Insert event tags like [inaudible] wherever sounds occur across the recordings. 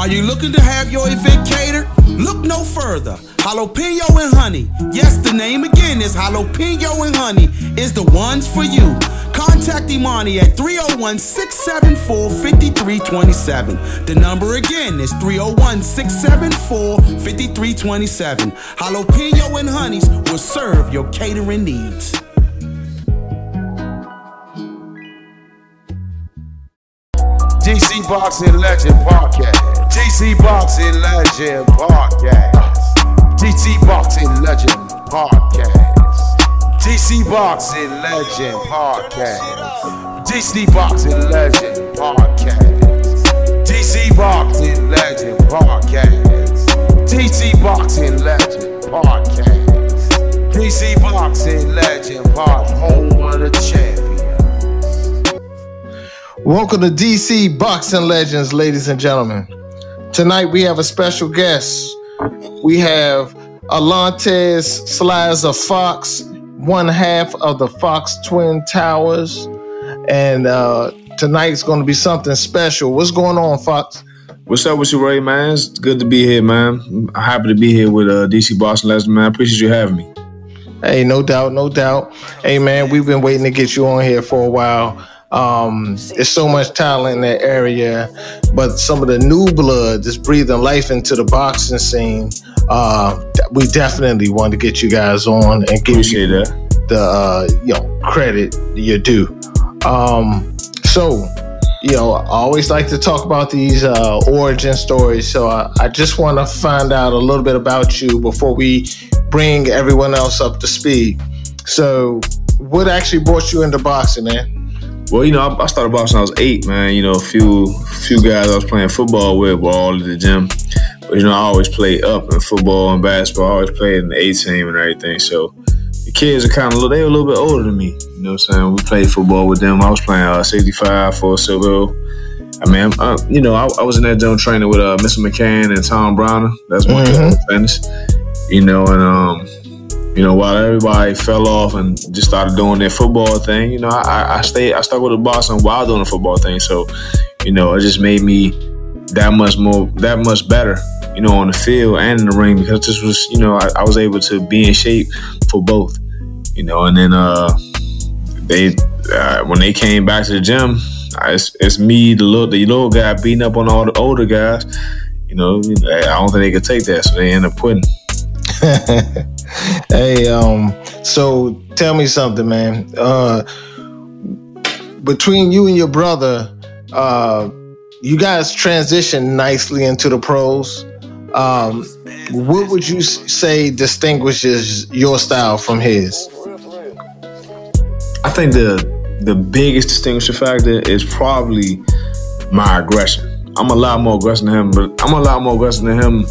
Are you looking to have your event catered? Look no further. Jalapeno and honey. Yes, the name again is Jalapeno and honey is the ones for you. Contact Imani at 301 674 5327. The number again is 301 674 5327. Jalapeno and honeys will serve your catering needs. DC Boxing Legend Podcast. DC Boxing Legend Podcast. DC Boxing Legend Podcast. DC Boxing Legend Podcast. DC Boxing Legend Podcast. DC Boxing Legend Podcast. DC Boxing Legend Podcast. DC Boxing Legend Podcast. Home of the champions. Welcome to DC Boxing Legends, ladies and gentlemen. Tonight we have a special guest. We have Alantez Slazer Fox, one half of the Fox Twin Towers. And uh, tonight's going to be something special. What's going on, Fox? What's up with you, Ray, man? It's good to be here, man. I'm happy to be here with uh, DC Boxing Legends, man. I appreciate you having me. Hey, no doubt, no doubt. Hey, man, we've been waiting to get you on here for a while. Um, there's so much talent in that area, but some of the new blood is breathing life into the boxing scene. Uh, we definitely want to get you guys on and give Appreciate you that. the uh, you know credit you're due. Um, so, you know, I always like to talk about these uh, origin stories. So I, I just want to find out a little bit about you before we bring everyone else up to speed. So, what actually brought you into boxing, man? Well, you know, I, I started boxing when I was eight, man. You know, a few few guys I was playing football with were all in the gym. But, you know, I always played up in football and basketball. I always played in the A team and everything. So the kids are kind of, they were a little bit older than me. You know what I'm saying? We played football with them. I was playing uh, 65 for Silville. I mean, I'm, uh, you know, I, I was in that gym training with uh, Mr. McCann and Tom Browner. That's one of Mhm. the. You know, and um, you know, while everybody fell off and just started doing their football thing, you know, I, I stayed, I stuck with the boxing while doing the football thing. So, you know, it just made me that much more, that much better, you know, on the field and in the ring because this was, you know, I, I was able to be in shape for both, you know, and then uh, they, uh, when they came back to the gym, I, it's, it's me, the little, the little guy beating up on all the older guys. You know, I don't think they could take that, so they end up quitting. [laughs] [laughs] hey, um, so tell me something, man. Uh, between you and your brother, uh, you guys transitioned nicely into the pros. Um, what would you say distinguishes your style from his? I think the the biggest distinguishing factor is probably my aggression. I'm a lot more aggressive than him, but I'm a lot more aggressive than him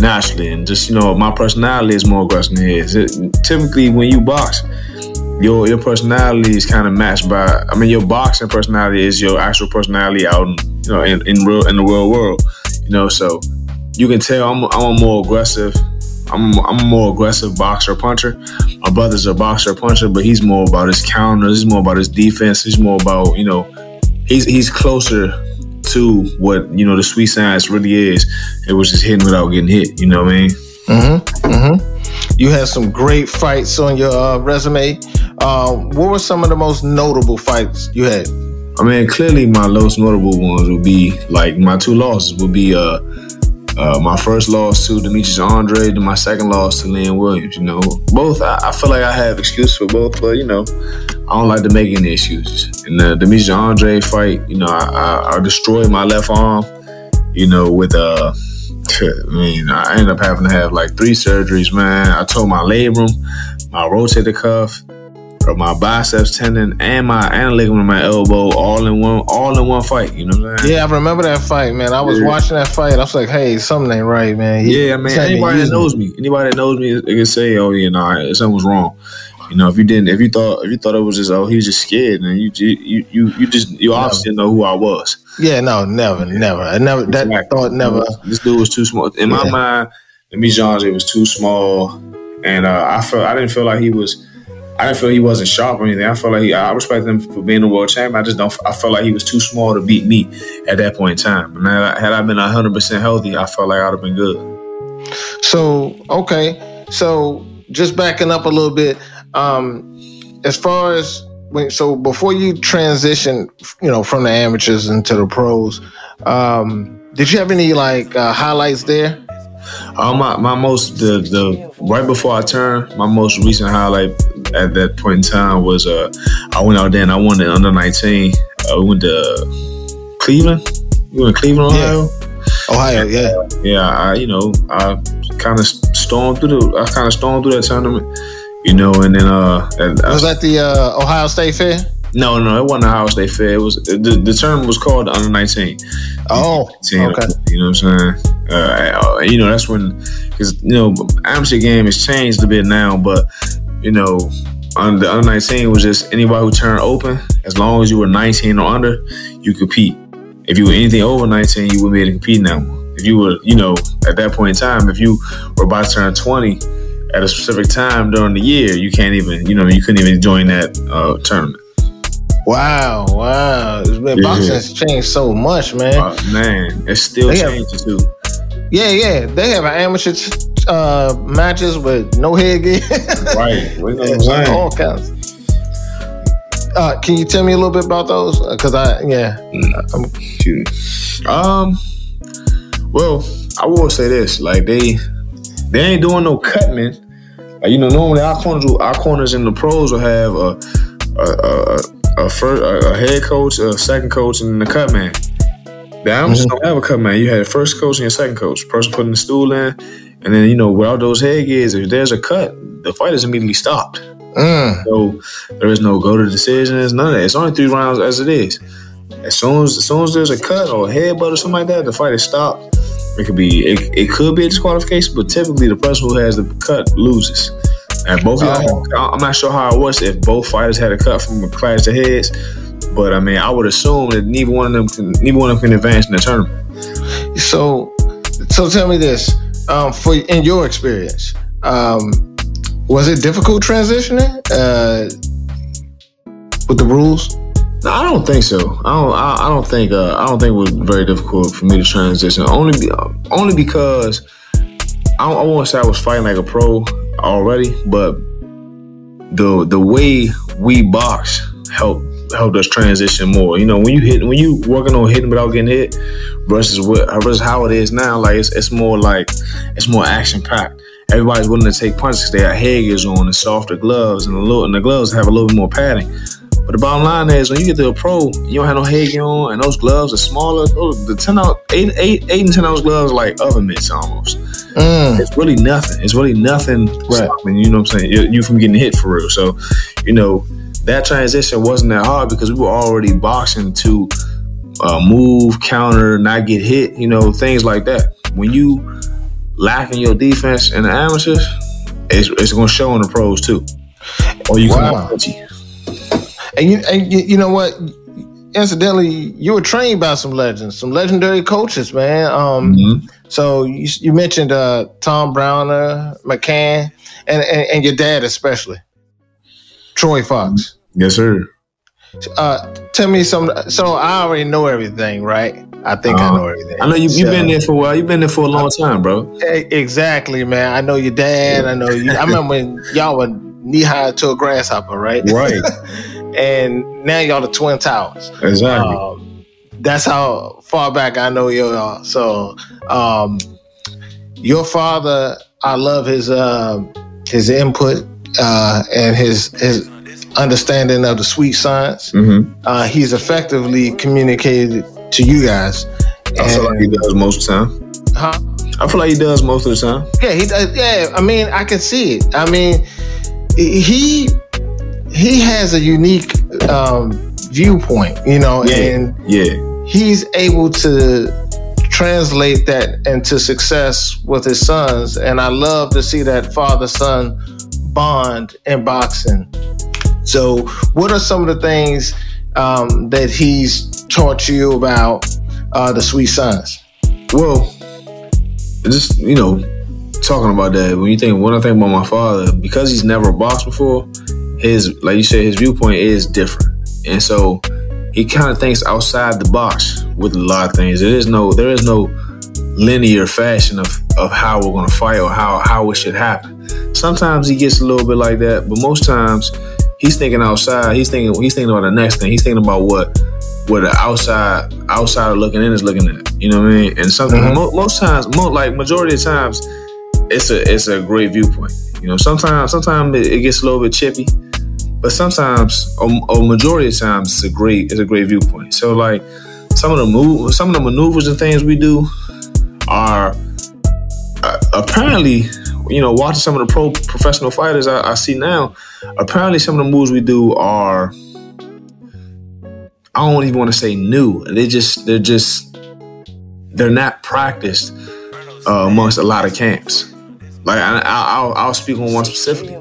naturally, and just you know, my personality is more aggressive than his. It, typically, when you box, your your personality is kind of matched by. I mean, your boxing personality is your actual personality out, in, you know, in, in real in the real world. You know, so you can tell I'm I'm a more aggressive. I'm I'm a more aggressive boxer puncher. My brother's a boxer puncher, but he's more about his counters. He's more about his defense. He's more about you know, he's he's closer to what you know the sweet science really is. It was just hitting without getting hit. You know what I mean? Mm-hmm. Mm-hmm. You had some great fights on your uh, resume. Uh, what were some of the most notable fights you had? I mean, clearly my most notable ones would be like my two losses would be uh, uh my first loss to Demetrius Andrade, then my second loss to Liam Williams. You know, both I, I feel like I have excuses for both, but you know, I don't like to make any excuses. In the Demetrius Andrade fight, you know, I, I, I destroyed my left arm. You know, with uh. [laughs] I mean, I ended up having to have like three surgeries, man. I tore my labrum, my rotator cuff, my biceps tendon, and my and ligament in my elbow, all in one, all in one fight. You know what I'm saying? Yeah, I remember that fight, man. I was Yeah. watching that fight. I was like, hey, something ain't right, man. He- Yeah, man. Anybody that knows me, anybody that knows me, they can say, "Oh, yeah, nah, something was wrong." You know, if you didn't, if you thought, if you thought it was just, oh, he was just scared, and you, you, you, you just, you obviously didn't know who I was. Yeah, no, never, never. I never. That Exactly. thought never. This dude was too small. In my Yeah. mind, Demetrius Andrade was too small, and uh, I felt I didn't feel like he was I didn't feel he wasn't sharp or anything. I felt like he, I respect him for being a world champion. I just don't. I felt like he was too small to beat me at that point in time. And had I, had I been 100 percent healthy, I felt like I'd have been good. So okay, so just backing up a little bit, um, as far as when, so before you transition, you know, from the amateurs into the pros, um, did you have any like uh, highlights there? Uh, my, my most the the right before I turned, my most recent highlight at that point in time was uh I went out there and I won the under nineteen. Uh, we went to Cleveland. We went to Cleveland, Ohio. Yeah. Ohio, yeah, yeah. I you know I kind of stormed through the I kind of stormed through that tournament, you know, and then uh was that the uh, Ohio State Fair? No, no, it wasn't the Ohio State Fair. It was the, the tournament was called the Under Nineteen. Oh, okay. You know what I'm saying? Uh, you know that's when because you know amateur game has changed a bit now, but you know on the under 19 was just anybody who turned open as long as you were 19 or under you compete if you were anything over 19 you wouldn't be able to compete now if you were you know at that point in time if you were about to turn 20 at a specific time during the year you can't even you know you couldn't even join that uh, tournament Wow, wow. Man, yeah. boxing has changed so much, man. Uh, man, it's still they changing have, too. Yeah, yeah. They have amateur uh, matches with no headgear. [laughs] right. [laughs] You All kinds. Uh, can you tell me a little bit about those? Because I, yeah, I'm curious. Um, well, I will say this: like they, they ain't doing no cutting. Like, you know, normally our corners, our corners in the pros will have a, a, a a first a, head coach, a second coach, and the cut man. The Adams mm-hmm. don't have a cut man. You had a first coach and your second coach. Person putting the stool in, and then you know without those headgears, if there's a cut, the fight is immediately stopped. Mm. So there is no go to decisions, none of that. It's only three rounds as it is. As soon as, as soon as there's a cut or a headbutt or something like that, the fight is stopped. It could be it, it could be a disqualification, but typically the person who has the cut loses. And both oh. I'm not sure how it was if both fighters had a cut from a clash of heads, but I mean, I would assume that neither one of them can, neither one of them can advance in the tournament. So, so tell me this: um, for in your experience, um, was it difficult transitioning uh, with the rules? No, I don't think so. I don't. I, I don't think. Uh, I don't think it was very difficult for me to transition. Only, be, only because I, I won't say I was fighting like a pro already, but the the way we box helped helped us transition more. You know, when you hit when you working on hitting without getting hit versus what versus how it is now, like it's, it's more like it's more action packed. Everybody's willing to take punches. They got headgears on and softer gloves, and the little and the gloves have a little bit more padding. But the bottom line is, when you get to a pro, you don't have no headgear on, and those gloves are smaller. Those, the ten out eight, eight, eight and ten ounce gloves like oven mitts almost. Mm. It's really nothing. It's really nothing right. stopping you know what I'm saying you, you from getting hit for real. So, you know, that transition wasn't that hard because we were already boxing to uh, move, counter, not get hit. You know, things like that. When you lacking your defense in the amateurs, it's, it's going to show in the pros too. Or you wow. come and you, and you, you know what? Incidentally, you were trained by some legends, some legendary coaches, man. Um, mm-hmm. So you, you mentioned uh, Tom Browner, McCann, and, and, and your dad especially, Troy Fox. Yes, sir. Uh, tell me some. So I already know everything, right? I think uh, I know everything. I know you, have so, been there for a while. You've been there for a long time, bro. Exactly, man. I know your dad. I know you. I remember when y'all were knee high to a grasshopper, right? Right. [laughs] and now y'all the Twin Towers. Exactly. Um, that's how far back I know y'all. So, um, your father, I love his uh, his input uh, and his his understanding of the sweet science. Mm-hmm. Uh, he's effectively communicated to you guys. I feel like he does most of the time. Huh? I feel like he does most of the time. Yeah, he does. Yeah, I mean, I can see it. I mean, he he has a unique um, viewpoint, you know, yeah. and yeah, he's able to translate that into success with his sons. And I love to see that father son bond in boxing. So, what are some of the things um, that he's taught you about uh, the sweet science? Well, just you know, talking about that, when you think when I think about my father, because he's never boxed before, his like you said, his viewpoint is different, and so he kind of thinks outside the box with a lot of things. There is no there is no linear fashion of, of how we're gonna fight or how how it should happen. Sometimes he gets a little bit like that, but most times he's thinking outside. He's thinking he's thinking about the next thing. He's thinking about what what the outside outsider looking in is looking at. You know what I mean? And something mm-hmm. mo- most times, mo- like majority of times, it's a it's a great viewpoint. You know, sometimes sometimes it, it gets a little bit chippy, but sometimes, or majority of times, it's a great it's a great viewpoint. So like some of the move, some of the maneuvers and things we do are uh, apparently, you know, watching some of the pro professional fighters I, I see now. Apparently, some of the moves we do are I don't even want to say new. They just they're just they're not practiced uh, amongst a lot of camps. Like I, will I'll speak on one specifically,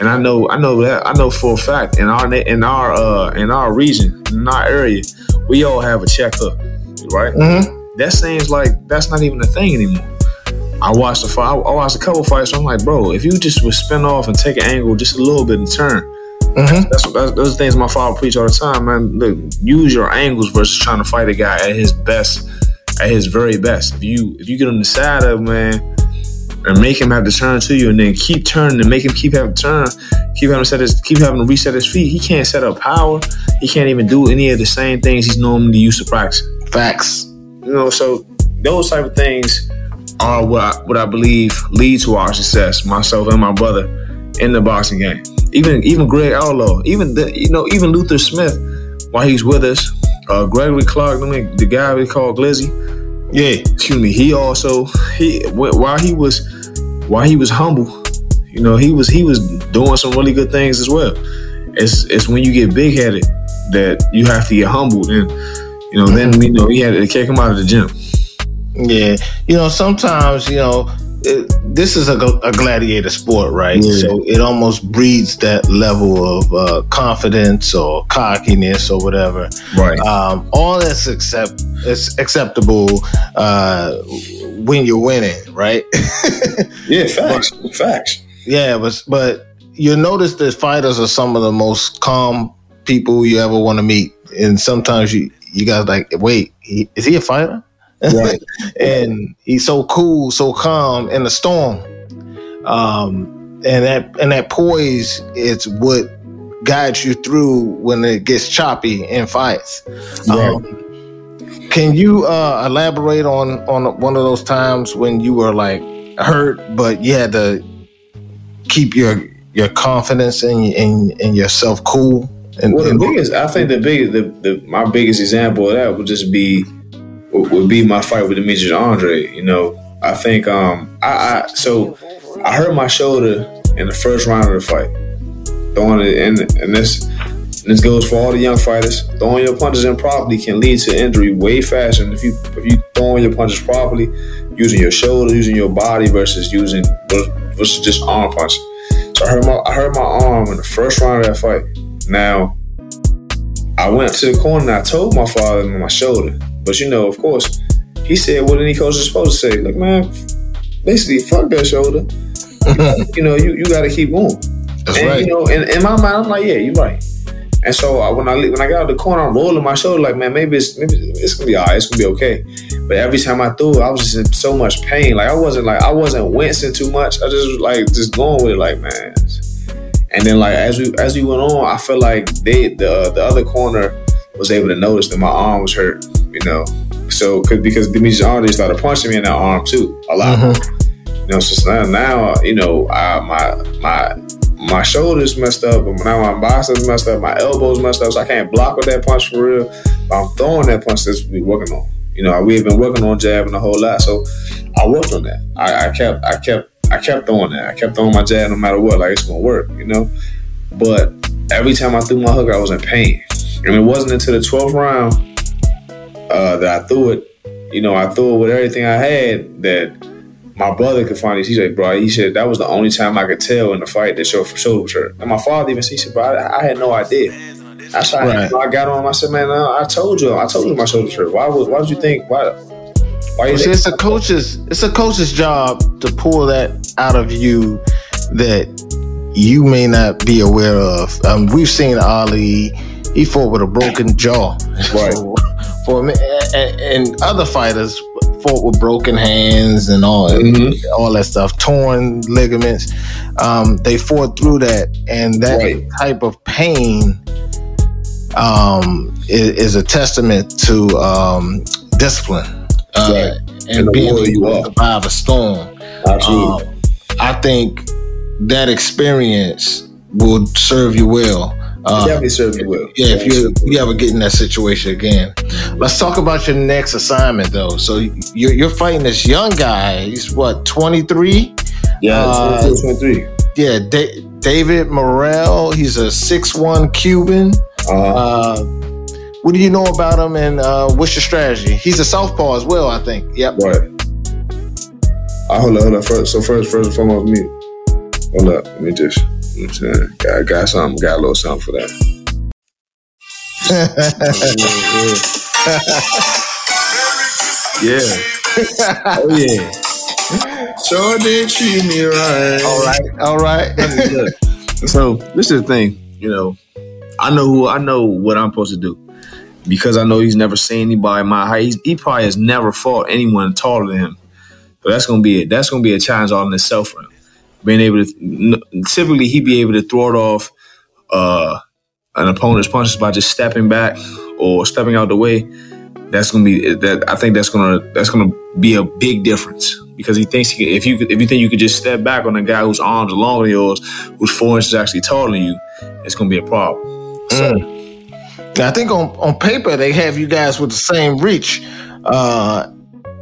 and I know I know that I know for a fact in our in our uh, in our region in our area, we all have a check hook, right? Mm-hmm. That seems like that's not even a thing anymore. I watched a fight. I watched a couple fights. So I'm like, bro, if you just would spin off and take an angle just a little bit and turn, Mm-hmm. That's, that's those things my father preach all the time, man. Look, use your angles versus trying to fight a guy at his best, at his very best. If you if you get on the side of man and make him have to turn to you, and then keep turning and make him keep having to turn, keep having to set his, keep having to reset his feet. He can't set up power. He can't even do any of the same things he's normally used to practice. Facts. You know, so those type of things are what I, what I believe lead to our success. Myself and my brother in the boxing game even even Greg Outlaw, even the, you know even Luther Smith, while he's with us, uh, Gregory Clark, I mean, the guy we call Glizzy. Yeah, excuse me. He also he while he was while he was humble, you know, he was he was doing some really good things as well. It's it's when you get big headed that you have to get humbled, and you know then you know he had to kick him out of the gym. Yeah, you know sometimes you know it, this is a, a, gladiator sport, right? Yeah. So it almost breeds that level of uh, confidence or cockiness or whatever. Right. Um, all that's accept it's acceptable uh, when you're winning, right? [laughs] yeah, facts. But, facts. Yeah, but but you notice that fighters are some of the most calm people you ever want to meet, and sometimes you you guys like, wait, he, is he a fighter? Right. [laughs] and he's so cool, so calm in the storm. Um, and that and that poise is what guides you through when it gets choppy in fights. Right. Um, can you uh, elaborate on on one of those times when you were like hurt, but you had to keep your your confidence and and, and yourself cool? And, well, the and, biggest, I think the biggest, the, the my biggest example of that would just be would be my fight with Demetrius Andrade. You know, I think um I, I so I hurt my shoulder in the first round of the fight. Throwing it and and this and this goes for all the young fighters. Throwing your punches improperly can lead to injury way faster. And if you if you throwing your punches properly, using your shoulder, using your body versus using versus just arm punching. So I hurt my I hurt my arm in the first round of that fight. Now I went to the corner and I told my father my shoulder. But you know, of course, he said what any coach is supposed to say. Like, man, basically, fuck that shoulder. [laughs] you know, you, you got to keep going. That's and, right. You know, in, in my mind, I'm like, yeah, you're right. And so uh, when I when I got out the corner, I'm rolling my shoulder like, man, maybe it's maybe it's gonna be alright. It's gonna be okay. But every time I threw it, I was just in so much pain. Like I wasn't like I wasn't wincing too much. I just like just going with it, like man. And then like as we as we went on, I felt like they the the other corner was able to notice that my arm was hurt you know. So cause, because Demetrius Andrade started punching me in that arm too a lot. Mm-hmm. You know, so now, now you know I, my my my shoulders messed up, but now my biceps messed up, my elbows messed up, so I can't block with that punch for real. But I'm throwing that punch that's we working on. You know, we have been working on jabbing a whole lot, so I worked on that. I, I kept I kept I kept throwing that. I kept throwing my jab no matter what, like it's gonna work, you know. But every time I threw my hook, I was in pain, and it wasn't until the 12th round uh, that I threw it, you know, I threw it with everything I had that my brother could find it. He said, bro, he said that was the only time I could tell in the fight that show for shoulder was hurt. And my father even said, he said, bro, I, I had no idea. That's why right. I, I, got on. I said, man, I told you, I told you my shoulders hurt. Why would, why would you think, why? Why you See, it's a coach's, it's a coach's job to pull that out of you that you may not be aware of. Um, we've seen Ali. He fought with a broken jaw. [laughs] Right. For me, and, and other fighters fought with broken hands and all Mhm. all that stuff, torn ligaments. Um, they fought through that, and that Right. type of pain um, is, is a testament to um, discipline uh, Right. and, And being able to survive a storm. Absolutely. Um, I think that experience will serve you well. Uh, Definitely serve you well. yeah, if you you ever get in that situation again. Let's talk about your next assignment though. So you're you're fighting this young guy. He's what 23. yeah, uh, 23. Yeah, da- David Morrell. He's a six one Cuban. Uh-huh. Uh, what do you know about him, and uh, what's your strategy? He's a southpaw as well, I think. Yep. Right. I hold up, hold up. First, so first, first and foremost, me. Hold up. Let me just. You know I'm saying? Got, got something. Got a little something for that. [laughs] Yeah. oh yeah. Sure did treat me right. all right. All right. [laughs] So this is the thing, you know. I know who I know what I'm supposed to do because I know he's never seen anybody my height. He's, he probably has never fought anyone taller than him. So that's gonna be it. that's gonna be a challenge all in itself for him. Being able to typically he'd be able to throw it off uh, an opponent's punches by just stepping back or stepping out the way. That's gonna be that. I think that's gonna that's gonna be a big difference because he thinks he if you if you think you could just step back on a guy whose arms are longer than yours, who's four inches actually taller than you, it's gonna be a problem. So Now, I think on, on paper they have you guys with the same reach, uh,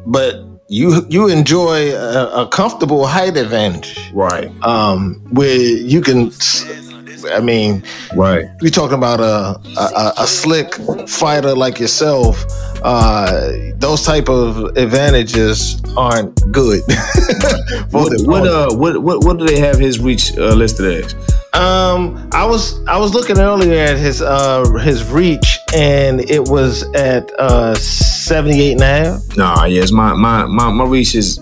but you you enjoy a, a comfortable height advantage, right, um, where you can. I mean, right, you're talking about a a, a slick fighter like yourself. Uh, those type of advantages aren't good. [laughs] what what uh what what what do they have his reach uh, listed as? Um, I was I was looking earlier at his uh his reach, and it was at uh 78 and a half. Nah, yes, my my my my reach is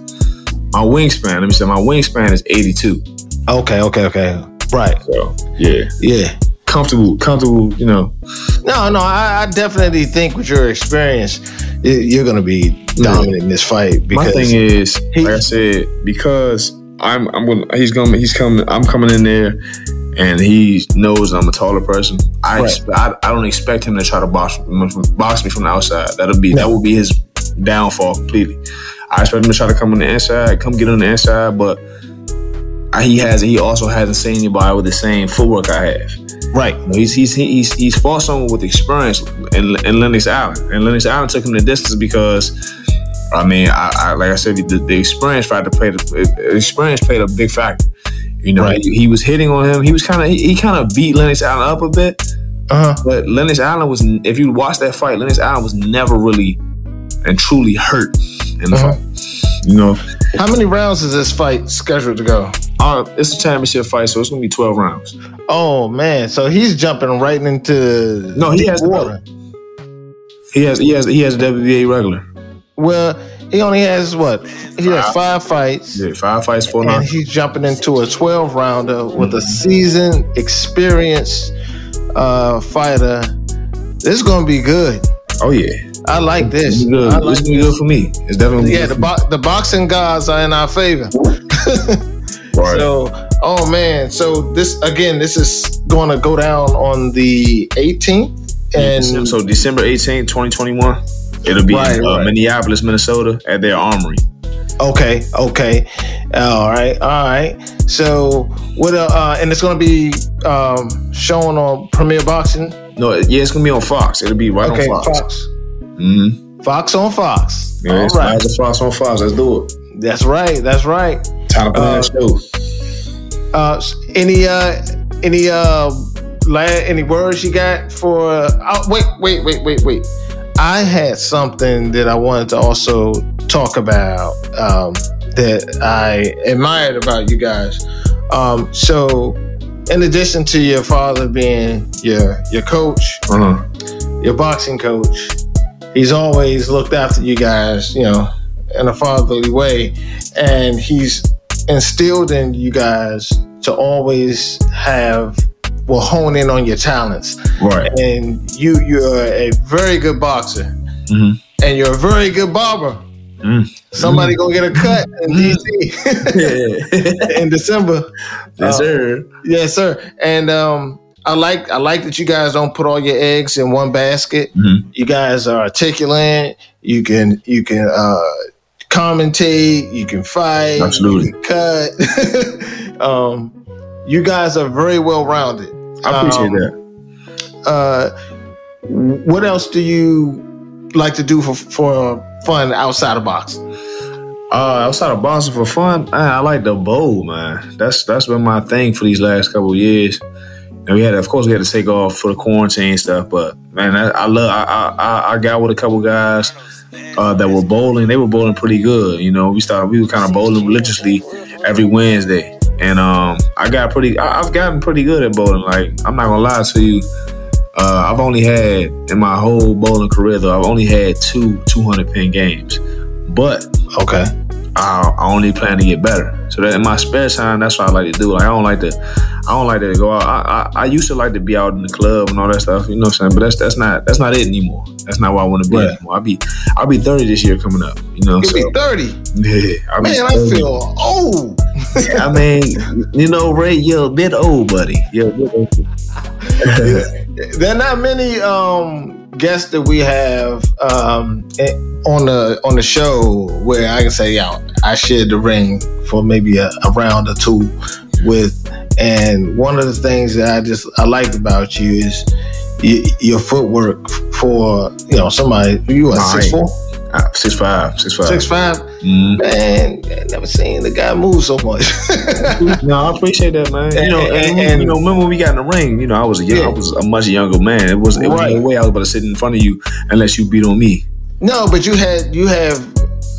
my wingspan. Let me say my wingspan is eighty two. Okay, okay, okay. Right. So yeah, Yeah. comfortable, comfortable. You know, No, no, I, I definitely think with your experience, you're gonna be dominant in this fight my thing is, he- like I said, because I'm I'm gonna he's gonna he's coming I'm coming in there. And he knows I'm a taller person. I, Right. I I don't expect him to try to box box me from the outside. That'll be that will be his downfall completely. I expect him to try to come on the inside, come get on the inside, but I- he has he also hasn't seen anybody with the same footwork I have. right. You know, he's he's he's he's fought someone with experience in, in Lennox Allen, and Lennox Allen took him the distance because, I mean, I, I like I said, the, the experience factor played a, experience played a big factor. You know, Right. he, he was hitting on him. He was kind of he, he kind of beat Lennox Allen up a bit, Uh huh. but Lennox Allen was if you watch that fight, Lennox Allen was never really and truly hurt in the Uh-huh. fight. You know, How many rounds is this fight scheduled to go? uh, it's a championship fight, so it's gonna be twelve rounds. Oh man, so he's jumping right into No, he has water. He has he has he has a WBA regular. Well, he only has what? He has five fights. Yeah, five fights, four and he's jumping into a 12 rounder with a seasoned, experienced uh, fighter. This is gonna be good. Oh yeah, I like it's this. gonna be good. I like it's be good for me. It's definitely yeah, good the bo- the boxing gods are in our favor. [laughs] right. So, oh man, so this again, this is going to go down on the 18th, and so December 18th, 2021, it'll be Right, in uh, right. Minneapolis, Minnesota, at their armory. okay, okay, all right, all right. So, what? Uh, uh, and it's going to be um, shown on Premier Boxing. No, yeah, it's gonna be on Fox. It'll be right Okay, on Fox. Fox. Mm-hmm. Fox on Fox. Yeah, all it's right, Fox on Fox. Let's do it. that's right, that's right. Time to on Uh, that show. Uh, any uh, any uh, la- any words you got for? Uh, wait, wait, wait, wait, wait. I had something that I wanted to also talk about um, that I admired about you guys. Um, so, in addition to your father being your your coach, Uh-huh. your boxing coach, he's always looked after you guys, you know, in a fatherly way, and he's instilled in you guys to always have will hone in on your talents. Right. And you you're a very good boxer. Mhm. And you're a very good barber. Mm. Somebody go get a cut in DC Yeah. [laughs] in December. yes, sir. Yes, sir. And um I like I like that you guys don't put all your eggs in one basket. Mhm. You guys are articulate. You can you can uh commentate, you can fight, Absolutely. you can cut. [laughs] um you guys are very well rounded. I appreciate Um, that. Uh what else do you like to do for for fun outside of boxing? Uh, outside of boxing for fun, man, I like to bowl, man. That's that's been my thing for these last couple of years. And we had, of course, we had to take off for the quarantine stuff. But man, I, I love. I, I I got with a couple guys uh, that were bowling. They were bowling pretty good. You know, we started. We were kind of bowling religiously every Wednesday, and um, I got pretty. I, I've gotten pretty good at bowling. Like I'm not gonna lie to you. Uh, I've only had in my whole bowling career though. I've only had two 200 pin games, but Okay. I, I only plan to get better. So that in my spare time, that's what I like to do. Like I don't like to, I don't like to go out. I, I, I used to like to be out in the club and all that stuff. You know what I'm saying? But that's that's not that's not it anymore. That's not where I want to be Right. anymore. I'll be I'll be 30 this year coming up. You know, so be 30. yeah. I'll Man, I feel old. I mean, you know, Ray, you're a bit old, buddy. You're a bit old. [laughs] there are not many um, guests that we have um, eh, on the on the show where I can say, yeah, I shared the ring for maybe a, a round or two with. And one of the things that I just I like about you is y- your footwork for you know somebody you are All six four Ah, six five, six five. six five Mm. man I never seen the guy move so much [laughs] No, I appreciate that, man. You know, And- and, and- you know, remember when we got in the ring? You know, I was a young, Yeah. I was a much younger man. It was, it was Right. no way I was about to sit in front of you unless you beat on me. No, but you had you have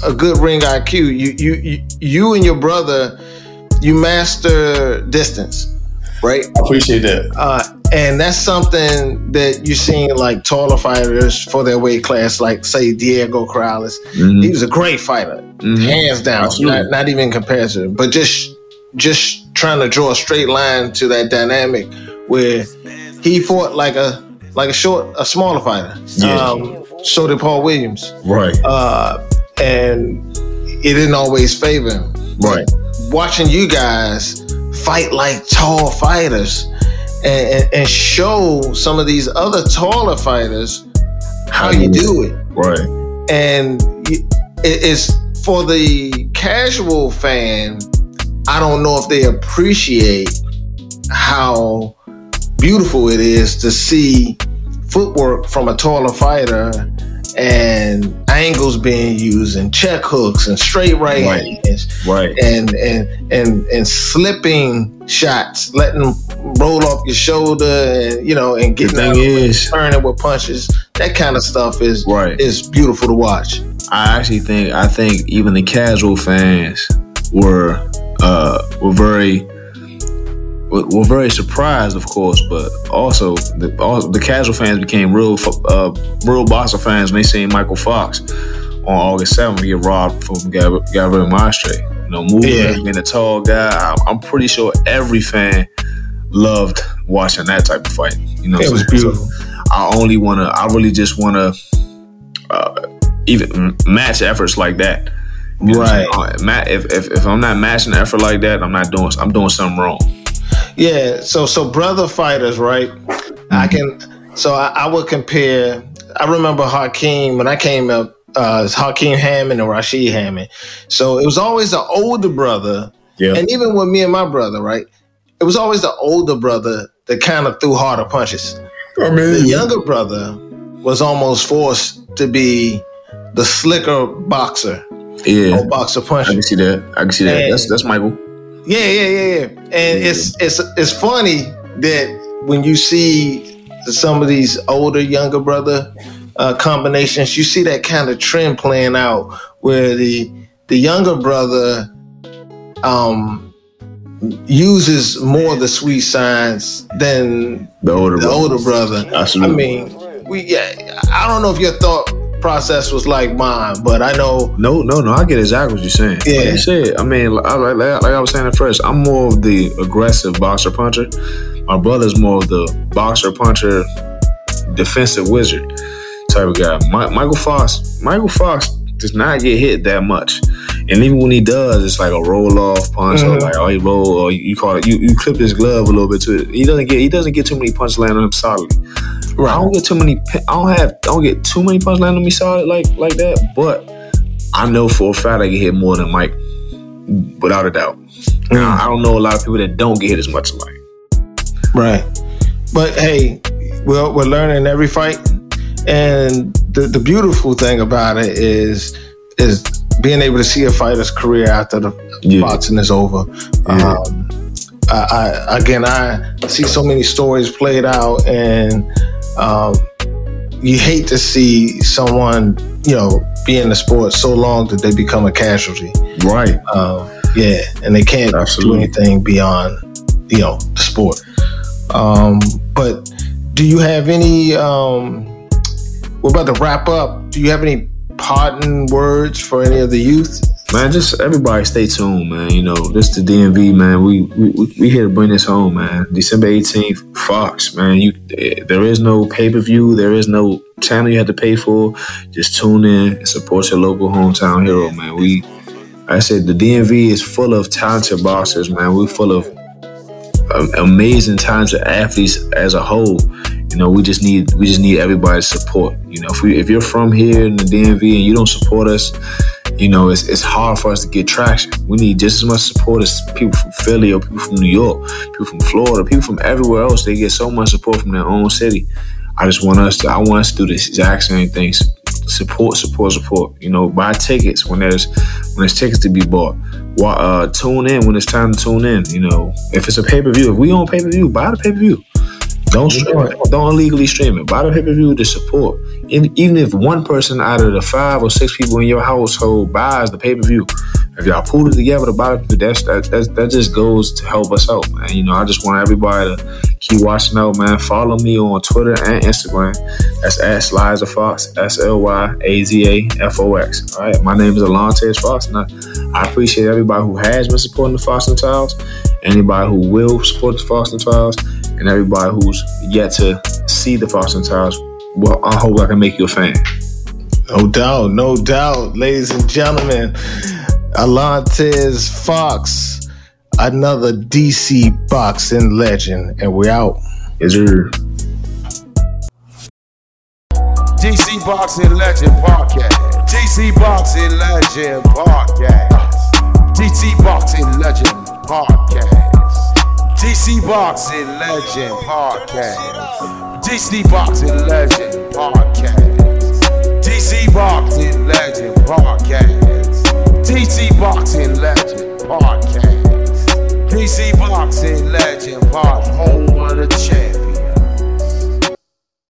a good ring IQ. You you you, you and your brother, you master distance, right? I appreciate that. Uh, and that's something that you're seeing like taller fighters for their weight class, like say Diego Corrales. Mhm. He was a great fighter, Mhm. hands down, not, not even comparison. But just just trying to draw a straight line to that dynamic where he fought like a like a short, a smaller fighter. Yeah. Um, so did Paul Williams Right, uh, and it didn't always favor him. right. Watching you guys fight like tall fighters and, and, and show some of these other taller fighters how you do it, Right. and y- it is for the casual fan. I don't know if they appreciate how beautiful it is to see footwork from a taller fighter and angles being used and check hooks and straight right, Right. hands Right. and and and and slipping shots, letting them roll off your shoulder and you know and getting out is, turning with punches. That kind of stuff is right. is beautiful to watch. I actually think I think even the casual fans were uh were very were, were very surprised, of course, but also the all, the casual fans became real uh real boxer fans when they seen Michael Fox on August seventh get robbed from Gabriel, Gabriel Maestre. You know, moving Yeah. being a tall guy. I'm, I'm pretty sure every fan loved watching that type of fight. You know, It was so- beautiful. I only want to. I really just want to uh, even match efforts like that. You Right. Uh, ma- If, if if I'm not matching effort like that, I'm not doing. I'm doing something wrong. Yeah, so so brother fighters, right? I can so I, I would compare I remember Hakeem when I came up, uh Hakeem Hammond and Rashid Hammond. So it was always the older brother, Yeah. and even with me and my brother, right? It was always the older brother that kind of threw harder punches. I mean, The younger brother was almost forced to be the slicker boxer yeah. or boxer punch. I can see that. I can see that. And- That's that's Michael. Yeah, yeah, yeah, yeah. And it's it's it's funny that when you see some of these older younger brother uh, combinations, you see that kind of trend playing out where the the younger brother um uses more of the sweet science than The older the brother. older brother. I mean, we yeah, I don't know if your thought process was like mine, but I know. No, no, no. I get exactly what you're saying. Yeah. Like you said, I mean, like, like, like I was saying at first, I'm more of the aggressive boxer puncher. My brother's more of the boxer puncher, defensive wizard type of guy. My, Michael Fox, Michael Fox does not get hit that much. And even when he does, it's like a roll off punch or Mhm. like oh he roll or you call it you, you clip his glove a little bit to it. He doesn't get he doesn't get too many punches landing on him solidly. I don't get too many. I don't have. I don't get too many punches landing on me solid like like that. But I know for a fact I get hit more than Mike, without a doubt. Now, I don't know a lot of people that don't get hit as much as Mike. Right. But hey, we're, we're learning every fight. And the, the beautiful thing about it is is being able to see a fighter's career after the Yeah. boxing is over. Yeah. Um, I, I again I see so many stories played out and um, you hate to see someone, you know, be in the sport so long that they become a casualty. Right. Um, yeah, and they can't Absolutely. do anything beyond, you know, the sport. Um, but do you have any? Um, we're about to wrap up. Do you have any parting words for any of the youth? Man, just everybody stay tuned, man. You know, this the DMV, man. We we we- here to bring this home, man. December eighteenth, Fox, man. You there is no pay per view, there is no channel you have to pay for. Just tune in and support your local hometown hero, man. We, I said, the DMV is full of talented boxers, man. We're full of um, amazing talented athletes as a whole. You know, we just need we just need everybody's support. You know, if we if you're from here in the DMV and you don't support us, you know, it's, it's hard for us to get traction. We need just as much support as people from Philly or people from New York, people from Florida, people from everywhere else. They get so much support from their own city. I just want us to, I want us to do the exact same things. Support, support, support. You know, buy tickets when there's when there's tickets to be bought. Uh, tune in when it's time to tune in. You know, if it's a pay per view, if we on pay per view, buy the pay per view. Don't stream it. Don't illegally stream it. Buy the pay per view to support. And even if one person out of the five or six people in your household buys the pay per view, if y'all pull it together to buy it, that's that, that that just goes to help us out, man. You know, I just want everybody to keep watching out, man. Follow me on Twitter and Instagram. That's at Slyaza Fox, S L Y A Z A F O X. All right, my name is Alantez Fox, and I, I appreciate everybody who has been supporting the Fox and Tiles, anybody who will support the Fox and Tiles, and everybody who's yet to see the Fox and Tiles. Well, I hope I can make you a fan. No doubt, no doubt, ladies and gentlemen. Alantez Fox, another DC boxing legend, and we're out. Is there? DC Boxing Legend Podcast. DC Boxing Legend Podcast. DC Boxing Legend Podcast. DC Boxing Legend Podcast. DC Boxing Legend Podcast. DC Boxing Legend Podcast. DC Boxing Legend Podcast. DC Boxing Legend Podcast.